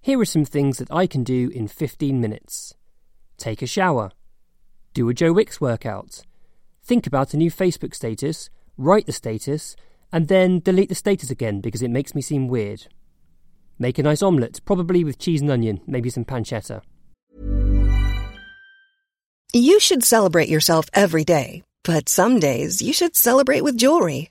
Here are some things that I can do in 15 minutes. Take a shower. Do a Joe Wicks workout. Think about a new Facebook status, write the status, and then delete the status again because it makes me seem weird. Make a nice omelette, probably with cheese and onion, maybe some pancetta. You should celebrate yourself every day, but some days you should celebrate with jewelry.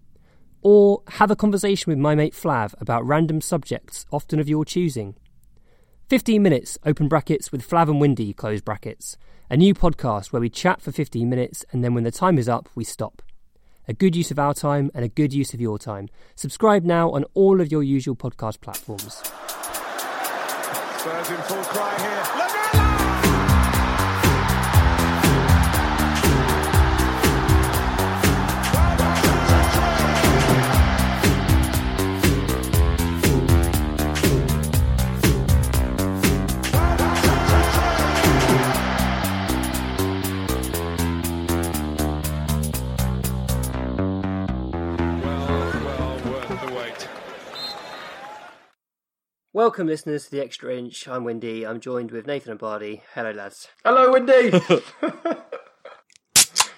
or have a conversation with my mate Flav about random subjects, often of your choosing. 15 minutes, open brackets, with Flav and Windy, close brackets. A new podcast where we chat for 15 minutes and then when the time is up, we stop. A good use of our time and a good use of your time. Subscribe now on all of your usual podcast platforms. Spurs in full cry here. Welcome, listeners, to the Extra Inch. I'm Windy. I'm joined with Nathan and Bardi. Hello, lads. Hello, Windy.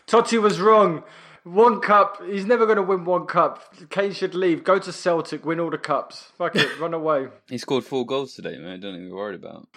Totti was wrong. One cup. He's never going to win one cup. Kane should leave. Go to Celtic. Win all the cups. Fuck it. run away. He scored four goals today, man. Don't even be worried about.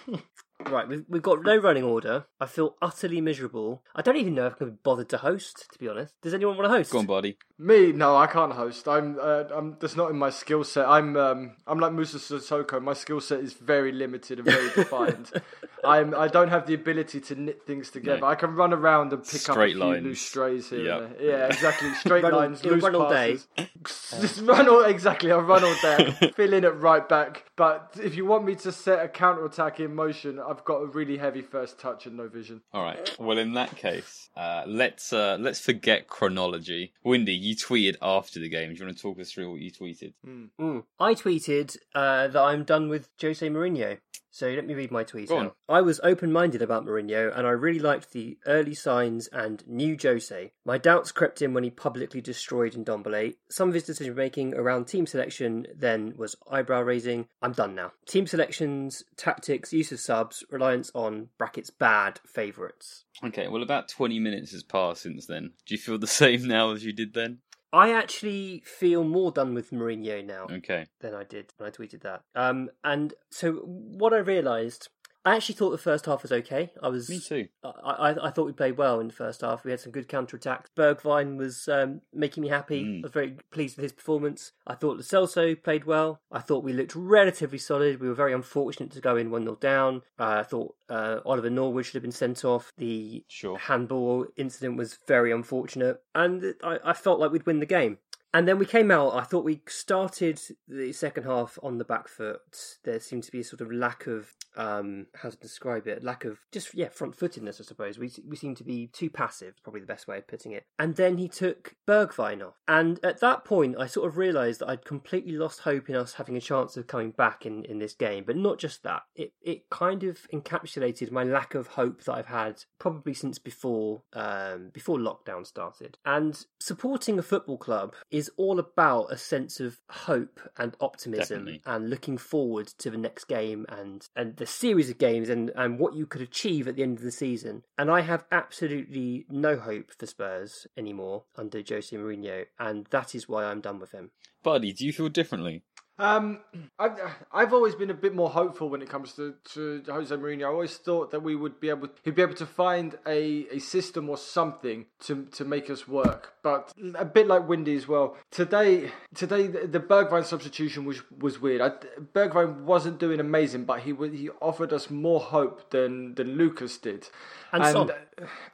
Right, we've, we've got no running order. I feel utterly miserable. I don't even know if I can be bothered to host, to be honest. Does anyone want to host? Go on, buddy. Me? No, I can't host. I'm. Uh, I'm. That's not in my skill set. I'm. Um, I'm like Musa Sissoko. My skill set is very limited and very defined. I'm. I don't have the ability to knit things together. No. I can run around and pick Straight up a few loose strays here. Yep. And there. Yeah, exactly. Straight Run lines, loose run all day. passes. Just run all. Exactly. I'll run all day. Fill in at right back. But if you want me to set a counter attack in motion, I've got a really heavy first touch and no vision. All right. Well, in that case, uh, let's uh, let's forget chronology. Windy, you tweeted after the game. Do you want to talk us through what you tweeted? Mm. I tweeted uh, that I'm done with Jose Mourinho. So let me read my tweet. Go out. on. I was open minded about Mourinho and I really liked the early signs and new Jose. My doubts crept in when he publicly destroyed Ndombele. Some of his decision making around team selection then was eyebrow raising. I'm done now. Team selections, tactics, use of subs, reliance on brackets bad favourites. Okay. Well, about twenty minutes has passed since then. Do you feel the same now as you did then? I actually feel more done with Mourinho now. Okay. than I did when I tweeted that. Um, and so what I realised, I actually thought the first half was okay. I was Me too. I, I, I thought we played well in the first half. We had some good counter attacks. Bergwijn was um, making me happy. Mm. I was very pleased with his performance. I thought Lo Celso played well. I thought we looked relatively solid. We were very unfortunate to go in 1 0 down. Uh, I thought uh, Oliver Norwood should have been sent off. The Sure. handball incident was very unfortunate. And I, I felt like we'd win the game. And then we came out. I thought we started the second half on the back foot. There seemed to be a sort of lack of um, how to describe it, lack of just yeah front footedness. I suppose we we seemed to be too passive. Probably the best way of putting it. And then he took Bergwijn off, and at that point, I sort of realised that I'd completely lost hope in us having a chance of coming back in, in this game. But not just that; it it kind of encapsulated my lack of hope that I've had probably since before um, before lockdown started. And supporting a football club is all about a sense of hope and optimism Definitely. and looking forward to the next game and and the series of games and and what you could achieve at the end of the season. And I have absolutely no hope for Spurs anymore under Jose Mourinho, and that is why I'm done with him. Buddy, do you feel differently? Um, I've, I've always been a bit more hopeful when it comes to, to Jose Mourinho. I always thought that we would be able he'd be able to find a, a system or something to to make us work. But a bit like Windy as well. Today today the, the Bergwijn substitution was was weird. I, Bergwijn wasn't doing amazing, but he he offered us more hope than than Lucas did. And Son.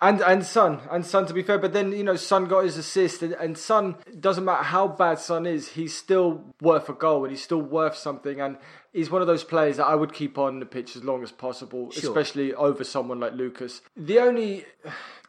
and and Son and Son to be fair, but then you know Son got his assist and, and Son doesn't matter how bad Son is, he's still worth a goal and he's still worth something and he's one of those players that I would keep on the pitch as long as possible, Sure. especially over someone like Lucas. The only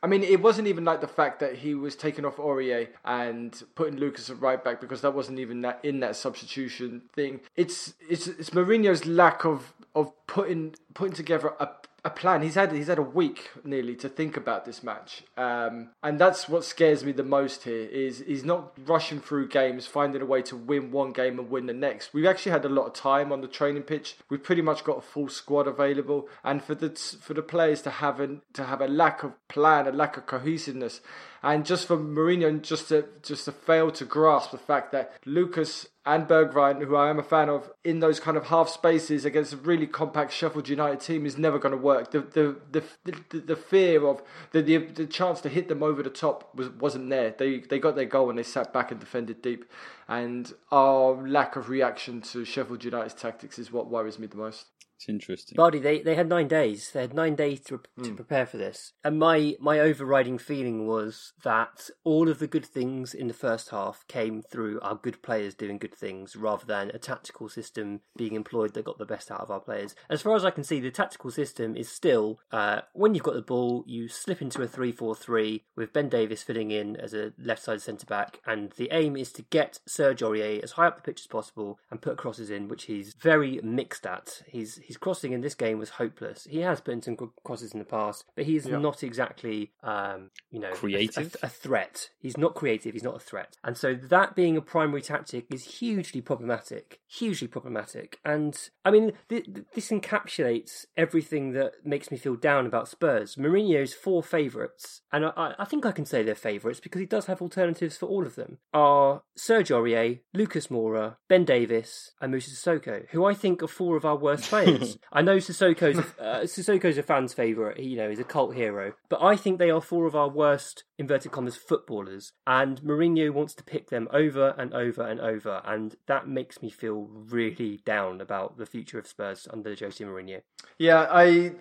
I mean, it wasn't even like the fact that he was taking off Aurier and putting Lucas at right back because that wasn't even that in that substitution thing. It's it's it's Mourinho's lack of of putting putting together a a plan. He's had he's had a week nearly to think about this match, um, and that's what scares me the most here. Is he's not rushing through games, finding a way to win one game and win the next. We've actually had a lot of time on the training pitch. We've pretty much got a full squad available, and for the for the players to have an, to have a lack of plan, a lack of cohesiveness, and just for Mourinho just to just to fail to grasp the fact that Lucas and Bergwijn, who I am a fan of, in those kind of half spaces against a really compact Sheffield United team is never going to work. The the the the, the fear of the, the the chance to hit them over the top was wasn't there. They they got their goal and they sat back and defended deep. And our lack of reaction to Sheffield United's tactics is what worries me the most. It's interesting. Bardi, they, they had nine days. They had nine days to, to Hmm. prepare for this. And my, my overriding feeling was that all of the good things in the first half came through our good players doing good things rather than a tactical system being employed that got the best out of our players. As far as I can see, the tactical system is still uh, when you've got the ball, you slip into a 3 4 3 with Ben Davies filling in as a left side centre back. And the aim is to get Serge Aurier as high up the pitch as possible and put crosses in, which he's very mixed at. He's his crossing in this game was hopeless. He has put in some good crosses in the past, but he's Yeah. not exactly, um, you know, a- Creative? A, a threat. He's not creative. He's not a threat. And so that being a primary tactic is hugely problematic. Hugely problematic. And I mean, th- th- this encapsulates everything that makes me feel down about Spurs. Mourinho's four favourites, and I- I, I think I can say they're favourites because he does have alternatives for all of them, are Serge Aurier, Lucas Moura, Ben Davies, and Musa Sissoko, who I think are four of our worst players. I know Sissoko's uh, Sissoko's a fan's favourite. He, you know, he's a cult hero, but I think they are four of our worst inverted commas footballers, and Mourinho wants to pick them over and over and over, and that makes me feel really down about the future of Spurs under Jose Mourinho. Yeah, I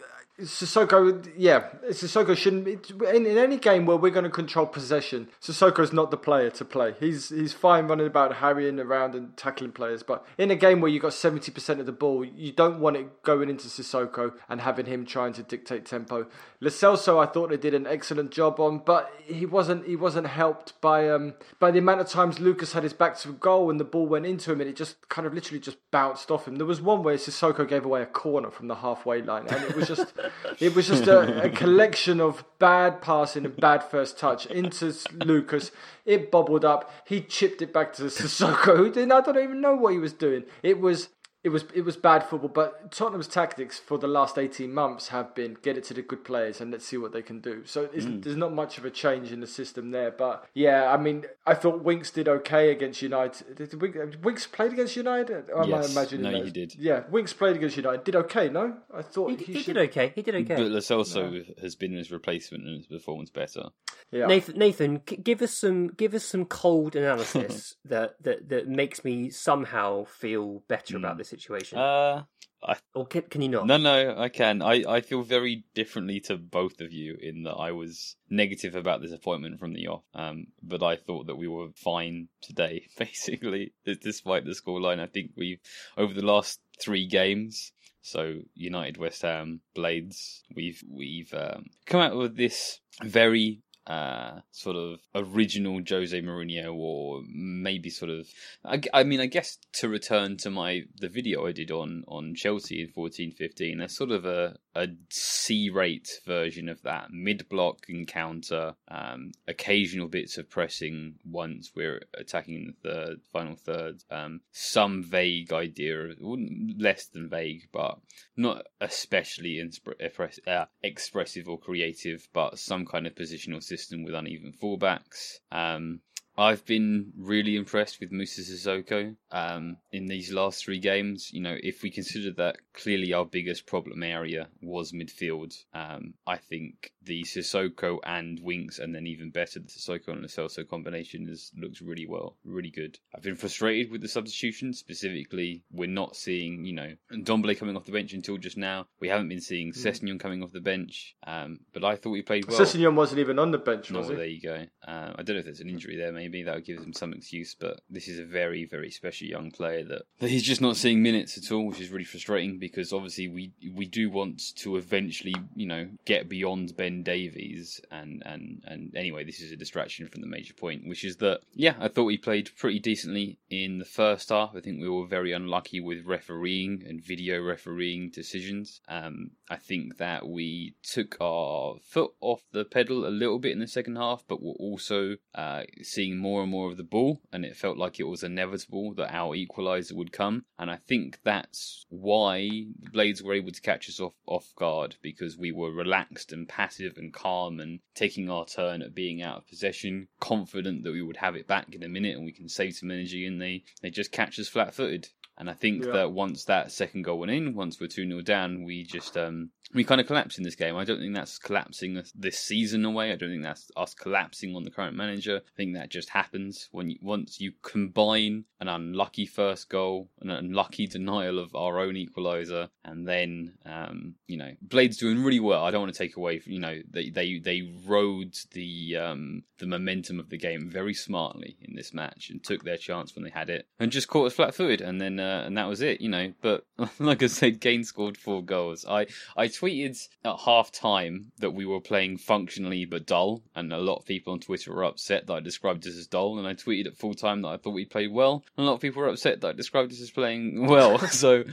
Sissoko. Yeah, Sissoko shouldn't. In, in any game where we're going to control possession, Sissoko's not the player to play. He's he's fine running about, harrying around and tackling players. But in a game where you have got seventy percent of the ball, you don't want it going into Sissoko and having him trying to dictate tempo. Lo Celso, I thought they did an excellent job on, but he wasn't he wasn't helped by um by the amount of times Lucas had his back to goal and the ball went into him and it just kind of literally just bounced off him. There was one where Sissoko gave away a corner from the halfway line, and it was just it was just a, a collection of bad passing and bad first touch into Lucas. It bobbled up. He chipped it back to Sissoko, who didn't. I don't even know what he was doing. It was it was it was bad football. But Tottenham's tactics for the last eighteen months have been get it to the good players and let's see what they can do. So mm. there's not much of a change in the system there. But yeah, I mean, I thought Winks did okay against United. Did Winks played against United? Or yes. Am I imagining no, he did. Yeah, Winks played against United. Did okay. No, I thought he, he, he should... did okay. He did okay. But Lo Celso no. has been his replacement and his performance better. Yeah. Nathan, Nathan, give us some give us some cold analysis that, that that makes me somehow feel better mm. about hmm. Situation. Uh, I, or can, can you not? No, no, I can. I, I feel very differently to both of you in that I was negative about this appointment from the off, um, but I thought that we were fine today, basically, despite the scoreline. I think we've, over the last three games, so United, West Ham, Blades, we've we've um, come out with this very uh, sort of original Jose Mourinho, or maybe sort of. I, I, mean, I guess to return to my the video I did on on Chelsea in fourteen fifteen, a sort of a a C rate version of that mid block encounter, um, occasional bits of pressing once we're attacking the third, final third, um, some vague idea, less than vague, but not especially insp- uh, expressive or creative, but some kind of positional system with uneven fullbacks. Um, I've been really impressed with Musa Sissoko um, in these last three games. You know, if we consider that clearly our biggest problem area was midfield, um, I think the Sissoko and Winks, and then even better, the Sissoko and the Celso combination has looked really well, really good. I've been frustrated with the substitution. Specifically, we're not seeing, you know, Ndombele coming off the bench until just now. We haven't been seeing mm. Sessegnon coming off the bench, um, but I thought we played well. Sessegnon wasn't even on the bench, was no, he? There you go. Uh, I don't know if there's an injury there, maybe that would give him some excuse, but this is a very, very special young player that, that he's just not seeing minutes at all, which is really frustrating because obviously we we do want to eventually, you know, get beyond Ben Davies, and and and anyway, this is a distraction from the major point, which is that yeah, I thought we played pretty decently in the first half. I think we were very unlucky with refereeing and video refereeing decisions. Um, I think that we took our foot off the pedal a little bit in the second half, but we're also uh, seeing more and more of the ball, and it felt like it was inevitable that our equaliser would come. And I think that's why the Blades were able to catch us off off guard because we were relaxed and passive and calm and taking our turn at being out of possession, confident that we would have it back in a minute and we can save some energy. And they they just catch us flat footed. And I think yeah. that once that second goal went in, once we're 2 0 down, we just um, we kind of collapsed in this game. I don't think that's collapsing this season away. I don't think that's us collapsing on the current manager. I think that just happens when you, once you combine an unlucky first goal, an unlucky denial of our own equaliser, and then um, you know Blades doing really well. I don't want to take away. You know they they they rode the um, the momentum of the game very smartly in this match and took their chance when they had it and just caught us flat-footed, and then uh, and that was it. You know, but like I said, Kane scored four goals. I I tweeted at half time that we were playing functionally but dull, and a lot of people on Twitter were upset that I described us as dull. And I tweeted at full time that I thought we played well, and a lot of people were upset that I described us as playing well. so,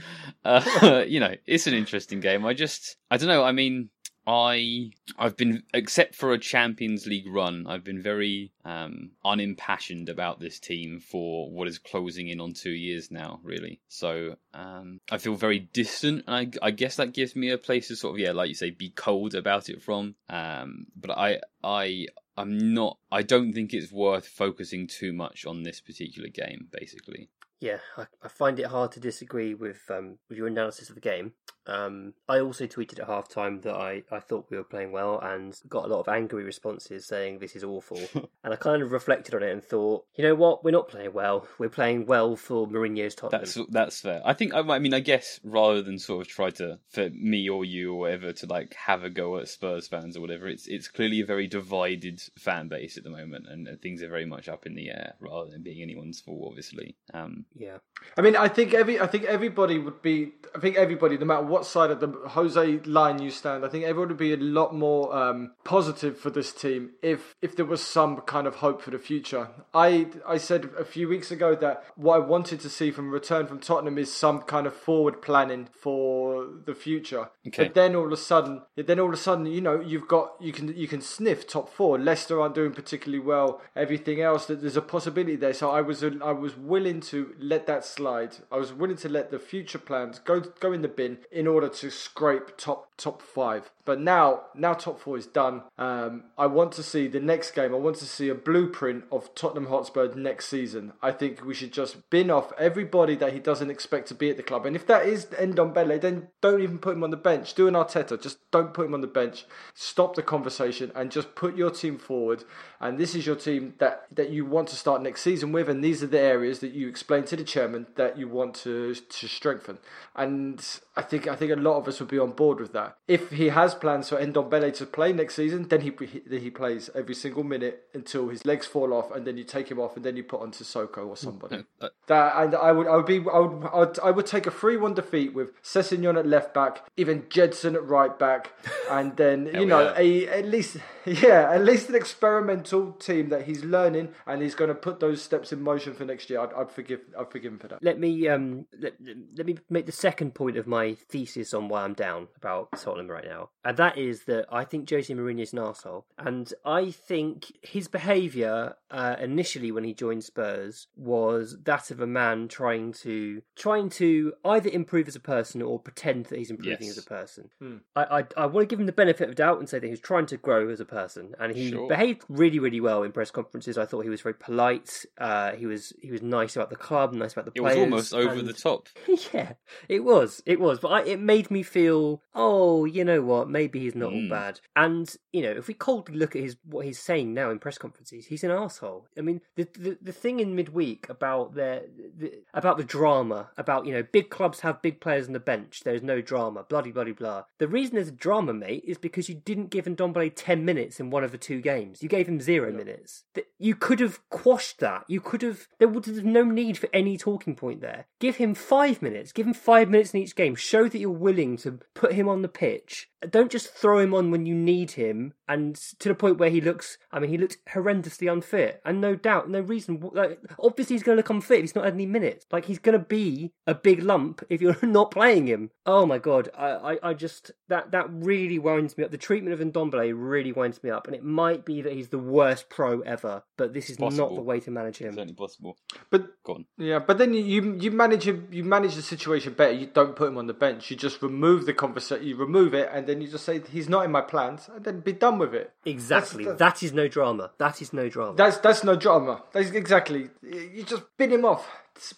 uh, you know, it's an interesting game. I just, I don't know. I mean, I I've been except for a Champions League run, I've been very um, unimpassioned about this team for what is closing in on two years now, really. So um, I feel very distant, and I, I, guess that gives me a place to sort of yeah, like you say, be cold about it from. Um, but I I I'm not. I don't think it's worth focusing too much on this particular game. Basically, yeah, I, I find it hard to disagree with um, with your analysis of the game. Um, I also tweeted at halftime that I, I thought we were playing well and got a lot of angry responses saying this is awful. and I kind of reflected on it and thought, you know what, we're not playing well. We're playing well for Mourinho's Tottenham. That's that's fair. I think I mean I guess rather than sort of try to for me or you or whatever to like have a go at Spurs fans or whatever, it's it's clearly a very divided fan base at the moment and, and things are very much up in the air rather than being anyone's fault, obviously. Um, yeah. I mean, I think every I think everybody would be. I think everybody, no matter what side of the Jose line you stand, I think everyone would be a lot more um, positive for this team if if there was some kind of hope for the future. I I said a few weeks ago that what I wanted to see from return from Tottenham is some kind of forward planning for the future. Okay. But then all of a sudden, then all of a sudden, you know, you've got you can you can sniff top four. Leicester aren't doing particularly well. Everything else that there's a possibility there. So I was I was willing to let that slide. I was willing to let the future plans go go in the bin in order to scrape top top five. But now, now top four is done. Um, I want to see the next game. I want to see a blueprint of Tottenham Hotspur next season. I think we should just bin off everybody that he doesn't expect to be at the club. And if that is Endon Ndombele, then don't even put him on the bench. Do an Arteta. Just don't put him on the bench. Stop the conversation and just put your team forward. And this is your team that, that you want to start next season with. And these are the areas that you explain to the chairman that you want to to strengthen. And I think I think a lot of us would be on board with that. If he has plans for Ndombele to play next season, then he he plays every single minute until his legs fall off, and then you take him off, and then you put on Sissoko or somebody. Uh, that and I would I would be I would I would, I would take a three one defeat with Sessegnon at left back, even Gedson at right back, and then you know a at least yeah at least an experimental team that he's learning and he's going to put those steps in motion for next year. I'd, I'd forgive I'd forgive him for that. Let me um let, let me make the second point of my thesis on why I'm down about Tottenham right now, and that is that I think Jose Mourinho is an arsehole. And I think his behaviour uh, initially when he joined Spurs was that of a man trying to trying to either improve as a person or pretend that he's improving yes. as a person. Hmm. I, I, I want to give him the benefit of doubt and say that he was trying to grow as a person, and he sure. behaved really really well in press conferences. I thought he was very polite. Uh, he was he was nice about the club, nice about the players. It was almost over and... the top. yeah, it was. It was, but I, it made me feel, oh, you know what? Maybe he's not mm. all hmm. bad. And you know, if we coldly look at his what he's saying now in press conferences, he's an asshole. I mean, the the, the thing in midweek about their the, about the drama about you know big clubs have big players on the bench. There's no drama. Bloody bloody blah. The reason there's a drama, mate, is because you didn't give Ndombele ten minutes in one of the two games. You gave him zero minutes. You could have quashed that. You could have. There would have no need for any talking point there. Give him five minutes. Give him five minutes in each game. Show that you're willing to put him on the pitch. Don't just throw him on when you need him and to the point where he looks i mean he looked horrendously unfit. And no doubt no reason like obviously he's going to look unfit If he's not had any minutes. Like he's going to be a big lump if you're not playing him. Oh my god. I, I, I just that that really winds me up. The treatment of Ndombele really winds me up. And it might be that he's the worst pro ever but this is possible. not the way to manage him. Certainly possible. But go on yeah but then you you manage him you manage the situation better you don't put him on the bench you just remove the conversation you remove it and then you just say he's not in my plans, and then be done with it. Exactly. That's, that is no drama. That is no drama. That's that's no drama. That's exactly. You just bin him off.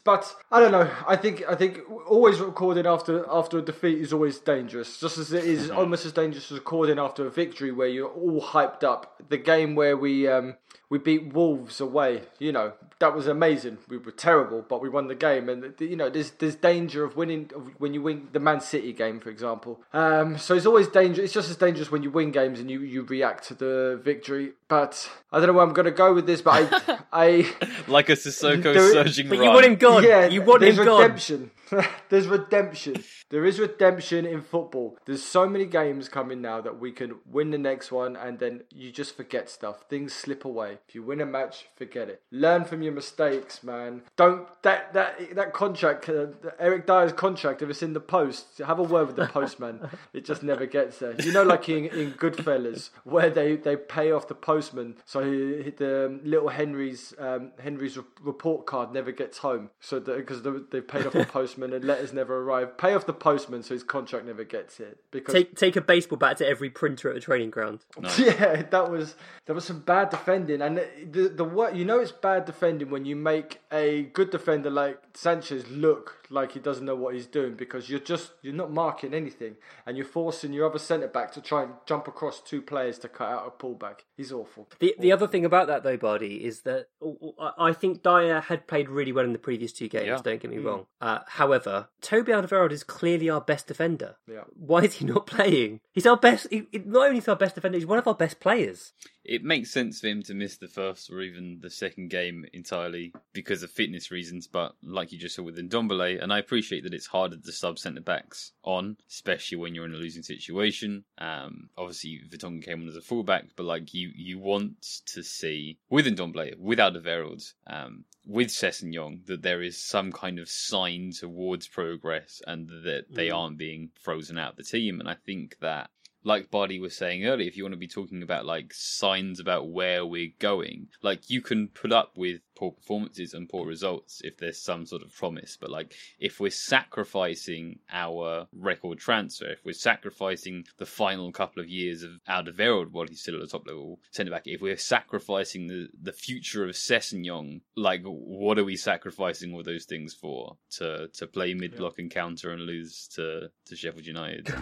But I don't know. I think I think always recording after after a defeat is always dangerous. Just as it is almost as dangerous as recording after a victory where you're all hyped up. The game where we um, we beat Wolves away, you know, that was amazing. We were terrible, but we won the game. And you know, there's there's danger of winning when you win the Man City game, for example. Um, so it's always dangerous. It's just as dangerous when you win games and you you react to the victory. But I don't know where I'm going to go with this, but I I like a Sissoko surging but run. You want him gone. Yeah, you want him redemption. gone. there's redemption. There is redemption in football. There's so many games coming now that we can win the next one and then you just forget stuff. Things slip away. If you win a match, forget it. Learn from your mistakes, man. Don't that that that contract, uh, Eric Dier's contract. If it's in the post, have a word with the postman. it just never gets there. You know, like in in Goodfellas, where they they pay off the postman, so he, the little Henry's um, Henry's report card never gets home. So because they paid off the postman and letters never arrive. Pay off the postman so his contract never gets it. Because take take a baseball bat to every printer at the training ground. Nice. Yeah, that was that was some bad defending, and the the what you know it's bad defending when you make a good defender like Sanchez look like he doesn't know what he's doing because you're just you're not marking anything and you're forcing your other centre back to try and jump across two players to cut out a pullback. He's awful. The awful. the other thing about that though, Bardi, is that I think Dier had played really well in the previous two games. Yeah. Don't get me mm. wrong. Uh, however, Toby Alderweireld is clearly our best defender. Yeah. Why is he not playing? He's our best. He, not only is our best defender, he's one of our best players it makes sense for him to miss the first or even the second game entirely because of fitness reasons. But like you just saw with Ndombele, and I appreciate that it's harder to sub centre backs on, especially when you're in a losing situation. Um, obviously, Vertonghen came on as a fullback, but like you, you want to see with Ndombele, without Alderweireld, um, with Sessegnon, that there is some kind of sign towards progress and that they mm. aren't being frozen out of the team. And I think that like Bardi was saying earlier, if you want to be talking about like signs about where we're going, like you can put up with poor performances and poor results if there's some sort of promise. But like if we're sacrificing our record transfer, if we're sacrificing the final couple of years of Alderweireld while he's still at the top level centre back, if we're sacrificing the, the future of Sessegnon, like what are we sacrificing all those things for? To to play mid block and counter and lose to, to Sheffield United.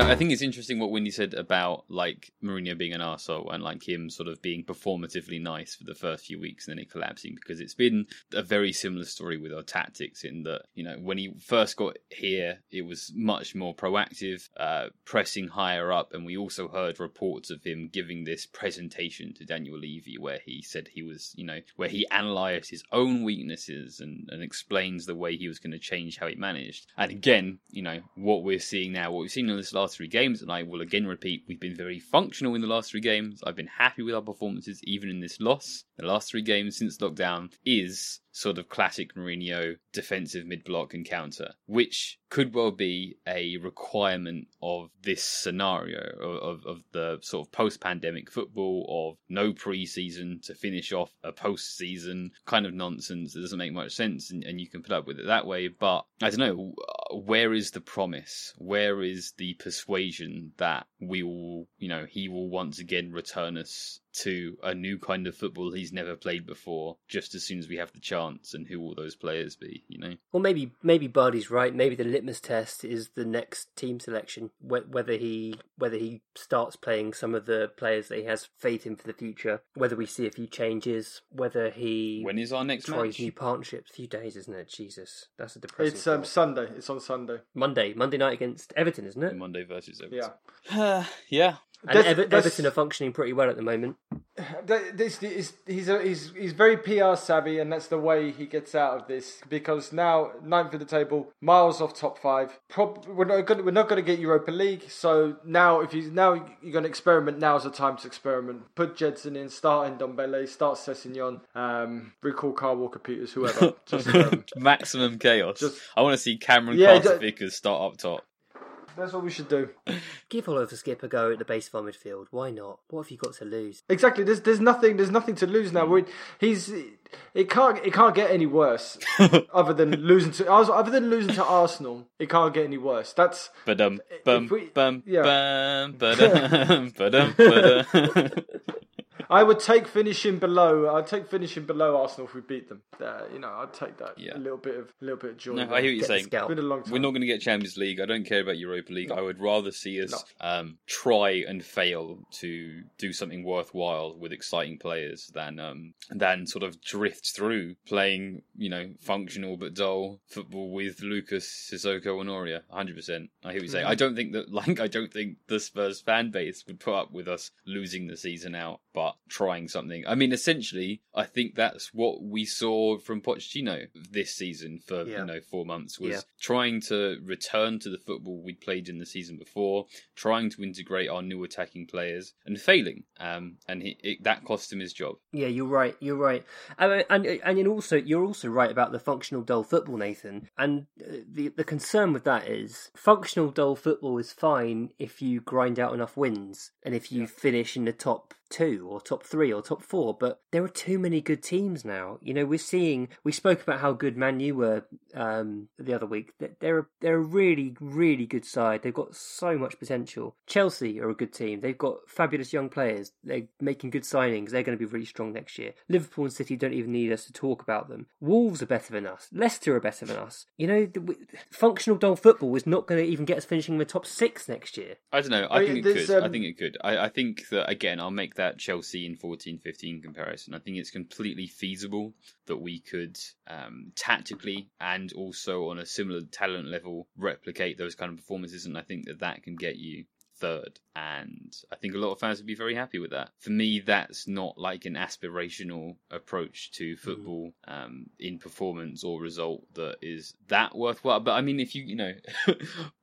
Know, I think it's interesting what Windy said about like Mourinho being an arsehole and like him sort of being performatively nice for the first few weeks and then it collapsing because it's been a very similar story with our tactics in that, you know, when he first got here, it was much more proactive, uh, pressing higher up. And we also heard reports of him giving this presentation to Daniel Levy where he said he was, you know, where he analysed his own weaknesses and, and explains the way he was going to change how he managed. And again, you know, what we're seeing now, what we've seen in this last three games, and I will again repeat, we've been very functional in the last three games. I've been happy with our performances, even in this loss. The last three games since lockdown is sort of classic Mourinho defensive mid block and counter, which could well be a requirement of this scenario of, of, the sort of post pandemic football of no preseason to finish off a post season kind of nonsense that doesn't make much sense and, and you can put up with it that way. But I don't know, where is the promise? Where is the persuasion that we will, you know, he will once again return us to a new kind of football he's never played before just as soon as we have the chance and who will those players be you know? Well maybe maybe Bardi's right. Maybe the litmus test is the next team selection whether he whether he starts playing some of the players that he has faith in for the future whether we see a few changes whether he when is our next tries match? new partnerships. A few days isn't it? Jesus that's a depressing it's um, Sunday. It's on Sunday. Monday. Monday night against Everton isn't it? Monday versus Everton. Yeah. Yeah and Ever- Everton are functioning pretty well at the moment. This, this, he's, a, he's, he's very PR savvy, and that's the way he gets out of this. Because now, ninth of the table, miles off top five. Prob- we're not going we're not going to get Europa League. So now, if you now you're going to experiment, now's the time to experiment. Put Gedson in, start in Ndombele, start Sessegnon, um, recall Kyle Walker Peters, whoever. Just, um, Maximum chaos. just- I want to see Cameron Yeah, Carter ju- Vickers start up top. That's what we should do. Give Oliver Skipp a go at the base of our midfield. Why not? What have you got to lose? Exactly. There's there's nothing there's nothing to lose now. We, he's it can't it can't get any worse other than losing to other than losing to Arsenal. It can't get any worse. That's But um, bum, we- bum, yeah. bum, ba-dum, ba-dum, ba-dum. I would take finishing below. I'd take finishing below Arsenal if we beat them. Uh, you know, I'd take that. Yeah. A little bit of a little bit of joy. No. I hear what you're saying. It's been a long time. We're not going to get Champions League. I don't care about Europa League. I would rather see us um, try and fail to do something worthwhile with exciting players than um, than sort of drift through playing, you know, functional but dull football with Lucas Sissoko Aurier. 100. percent I hear what you're saying. I don't think that, like, I don't think the Spurs fan base would put up with us losing the season out, but trying something. I mean, essentially, I think that's what we saw from Pochettino this season for Yeah. you know four months was Yeah. trying to return to the football we'd played in the season before, trying to integrate our new attacking players, and failing. Um, and he, it, that cost him his job. Yeah, you're right. You're right, and and and you're also you're also right about the functional dull football, Nathan. And uh, the the concern with that is functional dull football is fine if you grind out enough wins and if you finish in the top two or top three or top four. But there are too many good teams now. You know, we're seeing. We spoke about how good Man U were um, the other week. They're- They're a, they're a really really good side. They've got so much potential. Chelsea are a good team. They've got fabulous young players. They're making good signings. They're going to be really strong next year. Liverpool and City don't even need us to talk about them. Wolves are better than us. Leicester are better than us. You know, the, w- functional dull football is not going to even get us finishing in the top six next year. I don't know. I Well, think it there's, could. I um, think it could. I, I think that again, I'll make that Chelsea in 14-15 comparison. I think it's completely feasible that we could um, tactically and also on a similar talent level replicate those kind of performances, and I think that that can get you third. And I think a lot of fans would be very happy with that. For me, that's not like an aspirational approach to football um, in performance or result that is that worthwhile. But I mean, if you, you know,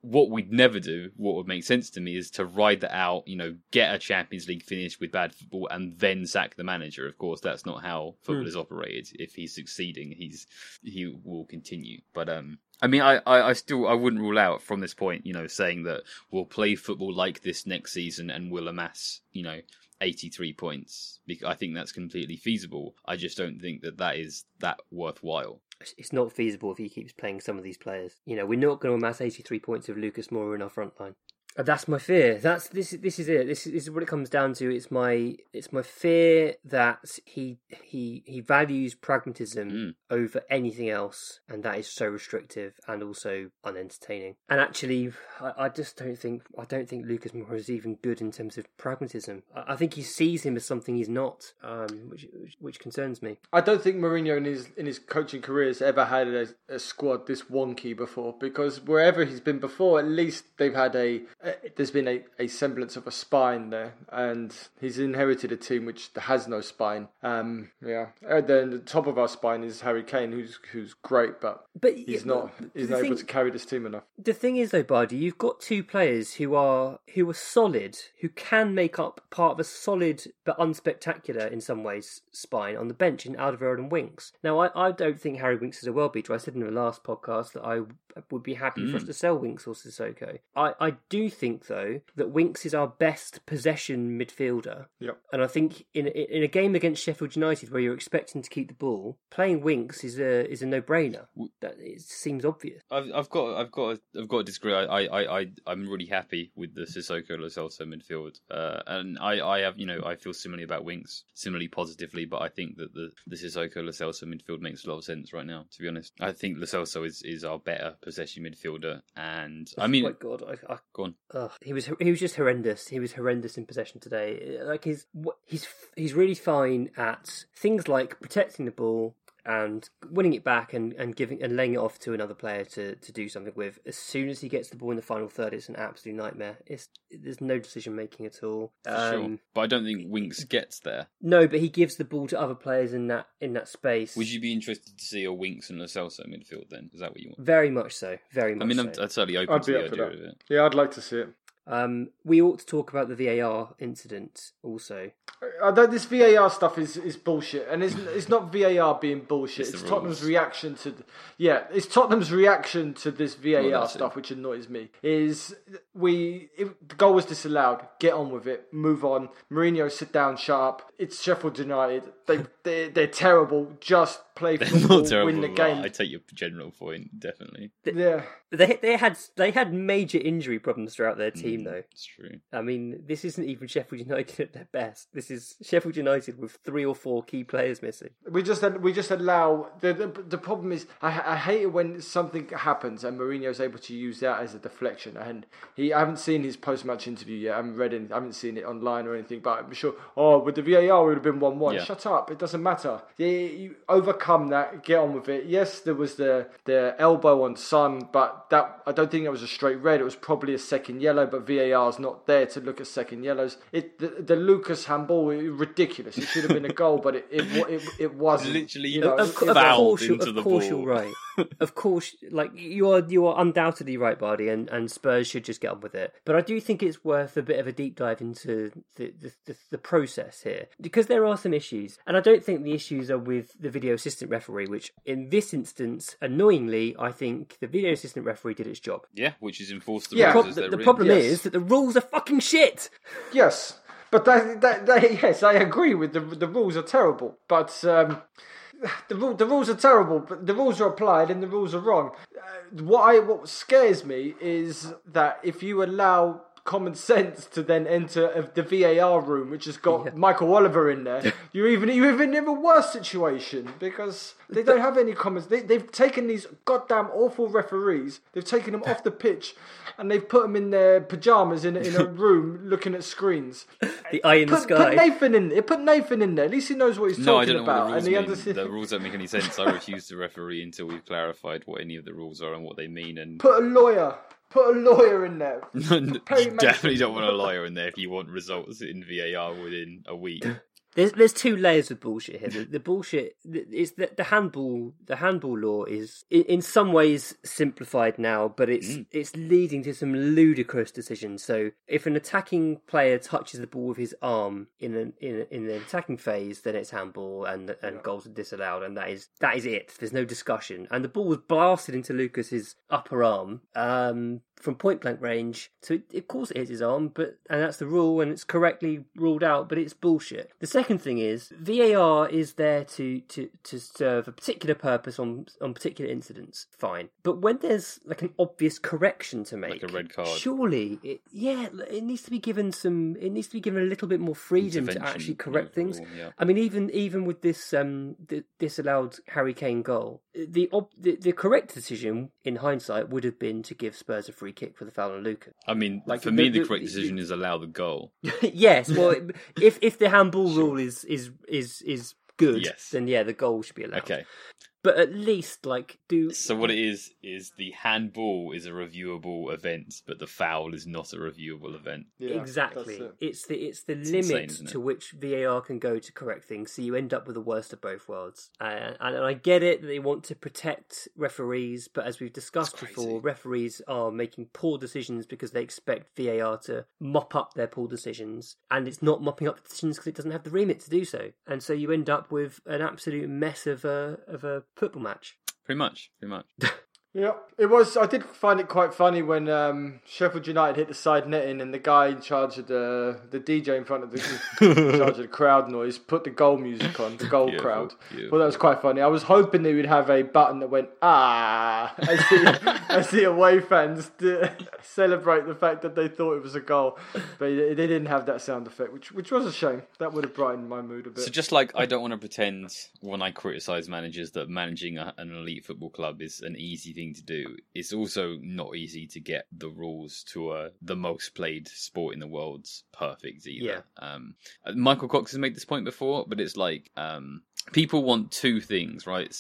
what we'd never do, what would make sense to me is to ride that out, you know, get a Champions League finish with bad football and then sack the manager. Of course, that's not how football Hmm. is operated. If he's succeeding, he's he will continue. But um, I mean, I, I, I still I wouldn't rule out from this point, you know, saying that we'll play football like this next season and we'll amass, you know, 83 points. Bec- I think that's completely feasible. I just don't think that that is that worthwhile. It's not feasible if he keeps playing some of these players. You know, we're not going to amass 83 points with Lucas Moura in our front line. And that's my fear. That's this. This is it. This is, this is what it comes down to. It's my it's my fear that he he he values pragmatism Mm. over anything else, and that is so restrictive and also unentertaining. And actually, I, I just don't think I don't think Lucas Moura is even good in terms of pragmatism. I, I think he sees him as something he's not, um, which, which which concerns me. I don't think Mourinho in his in his coaching career has ever had a, a squad this wonky before because wherever he's been before, at least they've had a Uh, there's been a, a semblance of a spine there, and he's inherited a team which has no spine. Um, yeah, uh, and then the top of our spine is Harry Kane, who's who's great, but But he's not he's not able to carry this team enough. The thing is, though, Bardi, you've got two players who are who are solid, who can make up part of a solid but unspectacular in some ways spine on the bench in Alderweireld and Winks. Now, I, I don't think Harry Winks is a well beater. I said in the last podcast that I would be happy for us mm. to sell Winks or Sissoko. I, I do think though that Winks is our best possession midfielder. Yep. And I think in in a game against Sheffield United where you're expecting to keep the ball, playing Winks is a is a no brainer. That it seems obvious. I've, I've got, I've got, I've got to disagree. I, I, I, I'm really happy with the Sissoko Lo Celso midfield, uh, and I, I have, you know, I feel similarly about Winks, similarly positively, but I think that the the Sissoko Lo Celso midfield makes a lot of sense right now. To be honest, I think Lo Celso is is our better possession midfielder, and I mean, my God, I, I go on. Ugh, he was he was just horrendous. He was horrendous in possession today. Like he's he's he's really fine at things like protecting the ball and winning it back and, and giving and laying it off to another player to, to do something with. As soon as he gets the ball in the final third, it's an absolute nightmare. It's there's no decision making at all. For sure, Um, but I don't think Winks gets there. No, but he gives the ball to other players in that in that space. Would you be interested to see a Winks and Lo Celso midfield? Then is that what you want? Very much so. Very much. I mean, I'm. I'm certainly open I'd to be the up for idea that. of it. Yeah, I'd like to see it. Um, we ought to talk about the VAR incident also. Uh, that this VAR stuff is, is bullshit, and it's it's not VAR being bullshit. It's It's, Tottenham's rules. reaction to, yeah, it's Tottenham's reaction to this VAR that's stuff, it. which annoys me. Is we if the goal was disallowed, get on with it, move on. Mourinho, sit down, shut up. It's Sheffield United. They they they're terrible. Just play They're football, not terrible. win the game. I take your general point, definitely. Yeah, They they had they had major injury problems throughout their team Mm, though. It's true. I mean, this isn't even Sheffield United at their best. This is Sheffield United with three or four key players missing. We just we just allow the the, the problem is I, I hate it when something happens and Mourinho's able to use that as a deflection and he I haven't seen his post match interview yet I haven't read it I haven't seen it online or anything but I'm sure oh with the VAR it would have been one one Yeah. shut up it doesn't matter yeah, you overcome that get on with it yes there was the the elbow on Son but that I don't think it was a straight red it was probably a second yellow but VAR's not there to look at second yellows it the, the Lucas handball ridiculous it should have been a goal but it it, wa- it, it wasn't Literally you know, Of, it- co- of course, you're, into of the course ball. you're right. of course, like you are, you are undoubtedly right, Bardi, and, and Spurs should just get on with it. But I do think it's worth a bit of a deep dive into the the, the, the process here because there are some issues, and I don't think the issues are with the video assistant referee, which in this instance, annoyingly, I think the video assistant referee did its job. Yeah, which is enforced the Yeah. rules the, the problem Yes. is that the rules are fucking shit. Yes, but that, that, that yes, I agree with the the rules are terrible, but um, the ru- the rules are terrible, but the rules are applied and the rules are wrong. Uh, what I what scares me is that if you allow common sense to then enter of the VAR room, which has got Michael Oliver in there, you're even you're even in a worse situation because they don't have any comments. They, they've taken these goddamn awful referees, they've taken them off the pitch, and they've put them in their pajamas in a, in a room looking at screens. The eye in the sky. put Nathan in there. Put Nathan in there. At least he knows what he's No, I talking don't know about, what and the he rules mean. understands. The rules don't make any sense. I refuse to referee until we've clarified what any of the rules are and what they mean. And Put a lawyer. Put a lawyer in there. you definitely don't want a lawyer in there if you want results in VAR within a week. There's there's two layers of bullshit here. The, the bullshit is that the handball the handball law is in some ways simplified now, but it's Mm. it's leading to some ludicrous decisions. So if an attacking player touches the ball with his arm in an in in the attacking phase, then it's handball and and goals are disallowed, and that is that is it. There's no discussion. And the ball was blasted into Lucas's upper arm. Um, from point blank range. So it, of course it hits his arm, but and that's the rule, and it's correctly ruled out. But it's bullshit. The second thing is VAR is there to to to serve a particular purpose on on particular incidents. Fine, but when there's like an obvious correction to make, Like a red card. surely it yeah it needs to be given some. It needs to be given a little bit more freedom to actually correct things. yeah. I mean, even even with this um the disallowed Harry Kane goal, the, ob- the the correct decision in hindsight would have been to give Spurs a free kick for the foul on Luca. I mean, Like, for the- me, the, correct decision is allow the goal. yes, well, if if the handball rule is is is is good, Yes. then yeah, the goal should be allowed. Okay. But at least like do So what it is is the handball is a reviewable event, but the foul is not a reviewable event. Yeah, exactly. it. It's the it's the It's limit insane, to which VAR can go to correct things. So you end up with the worst of both worlds. Uh, and, and I get it that they want to protect referees, but as we've discussed before, referees are making poor decisions because they expect VAR to mop up their poor decisions, and it's not mopping up the decisions because it doesn't have the remit to do so. And so you end up with an absolute mess of a of a football match. Pretty much, pretty much. Yeah, it was. I did find it quite funny when um, Sheffield United hit the side netting and the guy in charge of the the DJ in front of the in charge of the crowd noise put the goal music on the goal Beautiful, crowd. beautiful. Well, that was quite funny. I was hoping they would have a button that went ah as the, as the away fans d- celebrate the fact that they thought it was a goal, but they they didn't have that sound effect, which which was a shame. That would have brightened my mood a bit. So just like I don't want to pretend when I criticize managers that managing a, an elite football club is an easy thing to do, it's also not easy to get the rules to uh, the most played sport in the world's perfect either. Um, uh, Michael Cox has made this point before, but it's like um, people want two things, right?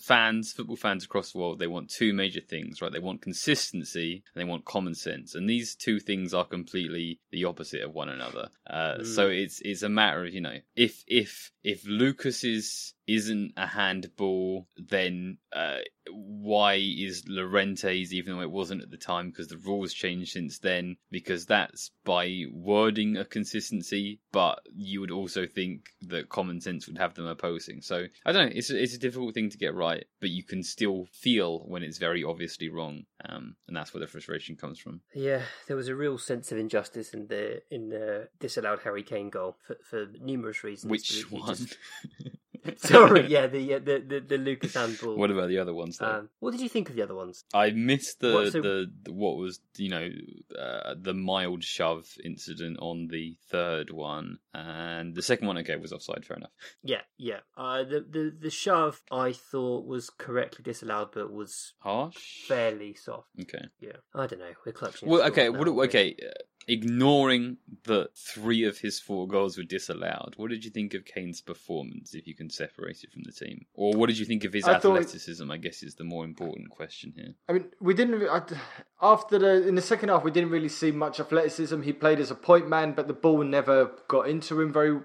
Fans, football fans across the world, they want two major things, right? They want consistency and they want common sense, and these two things are completely the opposite of one another. Uh, So it's it's a matter of you know if if if Lucas is isn't a handball, then uh, why is Llorente's, even though it wasn't at the time, because the rules changed since then, because that's by wording a consistency, but you would also think that common sense would have them opposing. So I don't know, it's a, it's a difficult thing to get right, but you can still feel when it's very obviously wrong, um, and that's where the frustration comes from. Yeah, there was a real sense of injustice in the in the disallowed Harry Kane goal for, for numerous reasons. Which one? just- Sorry, yeah, the, uh, the the the Lucas handball. What about the other ones though? Um, what did you think of the other ones? I missed the, What, so- the, the what was you know uh, the mild shove incident on the third one, and the second one okay was offside. Fair enough. Yeah, yeah. Uh, the the the shove I thought was correctly disallowed, but was Harsh. fairly soft. Okay. Yeah, I don't know. We're clutching. Well, okay. now, What, aren't we? okay. Ignoring that three of his four goals were disallowed, what did you think of Kane's performance? If you can separate it from the team, or what did you think of his I thought- athleticism? I guess is the more important question here. I mean, we didn't I, after the in the second half. We didn't really see much athleticism. He played as a point man, but the ball never got into him very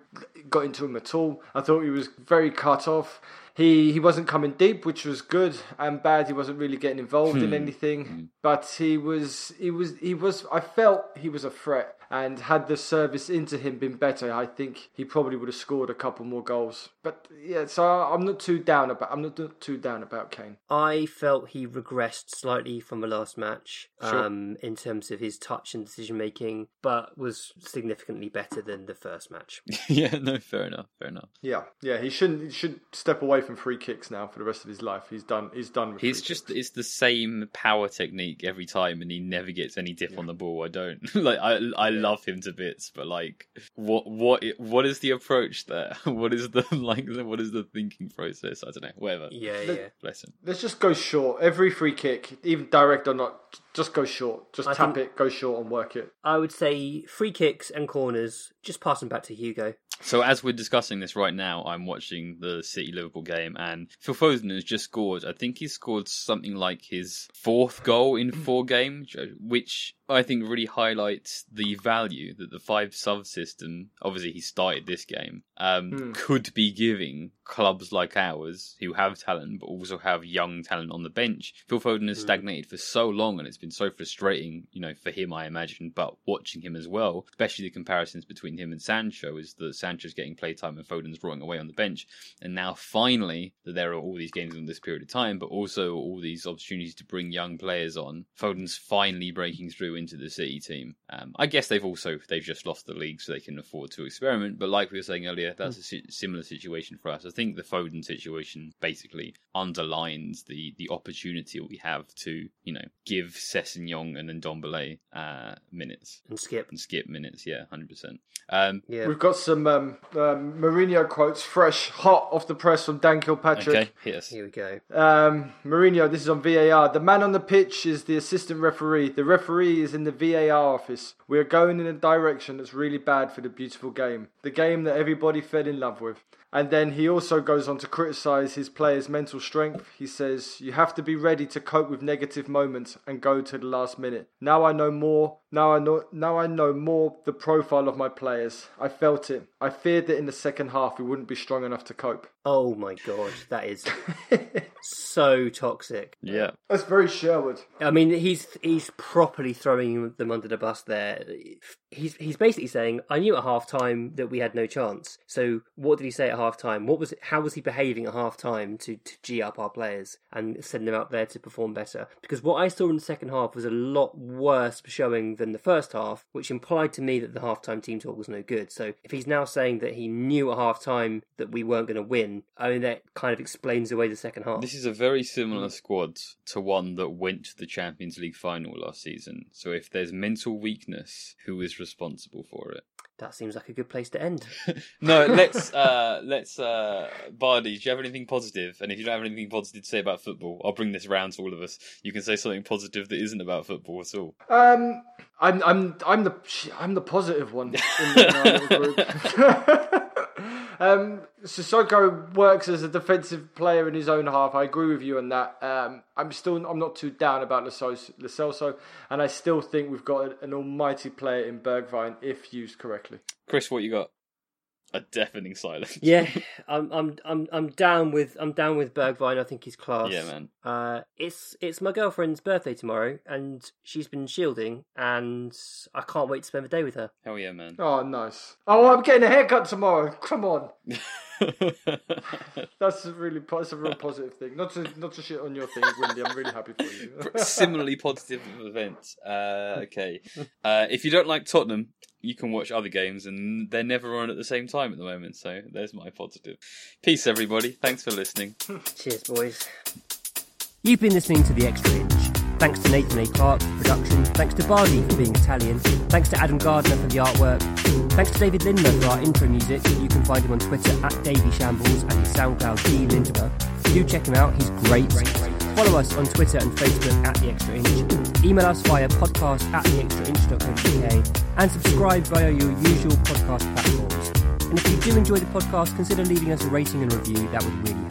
got into him at all. I thought he was very cut off. He he wasn't coming deep, which was good and bad. He wasn't really getting involved in hmm. anything, hmm. but he was he was he was. I felt he was a threat. And had the service into him been better, I think he probably would have scored a couple more goals. But yeah, so I'm not too down about I'm not too down about Kane. I felt he regressed slightly from the last match Sure. um, in terms of his touch and decision making, but was significantly better than the first match. yeah. No. Fair enough. Fair enough. Yeah, yeah, he shouldn't. He should step away from free kicks now for the rest of his life. He's done. He's done with. He's free just kicks. it's the same power technique every time, and he never gets any dip on the ball. I don't like. I I love him to bits, but like, what what what is the approach there? What is the like? What is the thinking process? I don't know. Whatever. Yeah, The- yeah. Bless him. Let's just go short. Every free kick, even direct or not, just go short. Just I tap think- it, go short, and work it. I would say free kicks and corners, just pass them back to Hugo. So as we're discussing this right now, I'm watching the City Liverpool game, and Phil Foden has just scored. I think he scored something like his fourth goal in four games, which I think really highlights the value that the five sub system, obviously he started this game, um, Hmm. could be giving clubs like ours who have talent but also have young talent on the bench. Phil Foden has stagnated for so long and it's been so frustrating, you know, for him I imagine, but watching him as well, especially the comparisons between him and Sancho is that Sancho's getting playtime and Foden's rotting away on the bench. And now finally that there are all these games in this period of time, but also all these opportunities to bring young players on. Foden's finally breaking through into the City team. Um, I guess they've also they've just lost the league, so they can afford to experiment. But like we were saying earlier, that's a si- similar situation for us. I think the Foden situation basically underlines the the opportunity we have to you know give Sessegnon and Ndombele uh, minutes And Skipp. and Skipp minutes. Yeah, hundred percent. Um, Yeah. We've got some um, um, Mourinho quotes fresh, hot off the press from Dan Kilpatrick. okay, hit us. Here we go. Um, Mourinho, this is on VAR. The man on the pitch is the assistant referee. The referee is in the VAR office. We are going in a direction that's really bad for the beautiful game. The game that everybody fell in love with. And then he also goes on to criticise his players' mental strength. He says, You have to be ready to cope with negative moments and go to the last minute. Now I know more. Now I know now I know more the profile of my players. I felt it. I feared that in the second half we wouldn't be strong enough to cope. Oh my god, that is so toxic. Yeah, That's very Sherwood. I mean, he's he's properly throwing them under the bus there. He's he's basically saying, "I knew at half time that we had no chance. So what did he say at half time? What was how was he behaving at half time to to g up our players and send them out there to perform better? Because what I saw in the second half was a lot worse showing than the first half, which implied to me that the halftime team talk was no good. So if he's now saying that he knew at half time that we weren't going to win, I mean that kind of explains away the second half. This is a very similar squad to one that went to the Champions League final last season. So if there's mental weakness, who is responsible for it? That seems like a good place to end. No, let's uh let's uh Bardi, do you have anything positive? And if you don't have anything positive to say about football, I'll bring this round to all of us. You can say something positive that isn't about football at all. Um, I'm I'm I'm the I'm the positive one in, in little group. Um, Sissoko works as a defensive player in his own half. I agree with you on that. Um, I'm still I'm not too down about Lo Celso- Lo Celso, and I still think we've got an almighty player in Bergwijn if used correctly. Chris, what you got? A deafening silence. Yeah, I'm I'm I'm I'm down with I'm down with Bergwijn. I think he's class. Yeah, man. Uh, it's it's my girlfriend's birthday tomorrow, and she's been shielding, and I can't wait to spend the day with her. Hell yeah, man. Oh, nice. Oh, I'm getting a haircut tomorrow. Come on. That's a really po- that's a real positive thing. Not to not to shit on your thing, Windy. I'm really happy for you. Similarly positive event. Uh, okay. Uh, if you don't like Tottenham, you can watch other games, and they're never on at the same time at the moment. So there's my positive. Peace, everybody. Thanks for listening. Cheers, boys. You've been listening to The Extra Inch. Thanks to Nathan A. Clark for production. Thanks to Bardi for being Italian. Thanks to Adam Gardner for the artwork. Thanks to David Lindmer for our intro music. You can find him on Twitter at Davy Shambles and his SoundCloud D Lindmer. Do check him out, he's great. Follow us on Twitter and Facebook at The Extra Inch. Email us via podcast at theextrainch.co.uk and subscribe via your usual podcast platforms. And if you do enjoy the podcast, consider leaving us a rating and review, that would really help.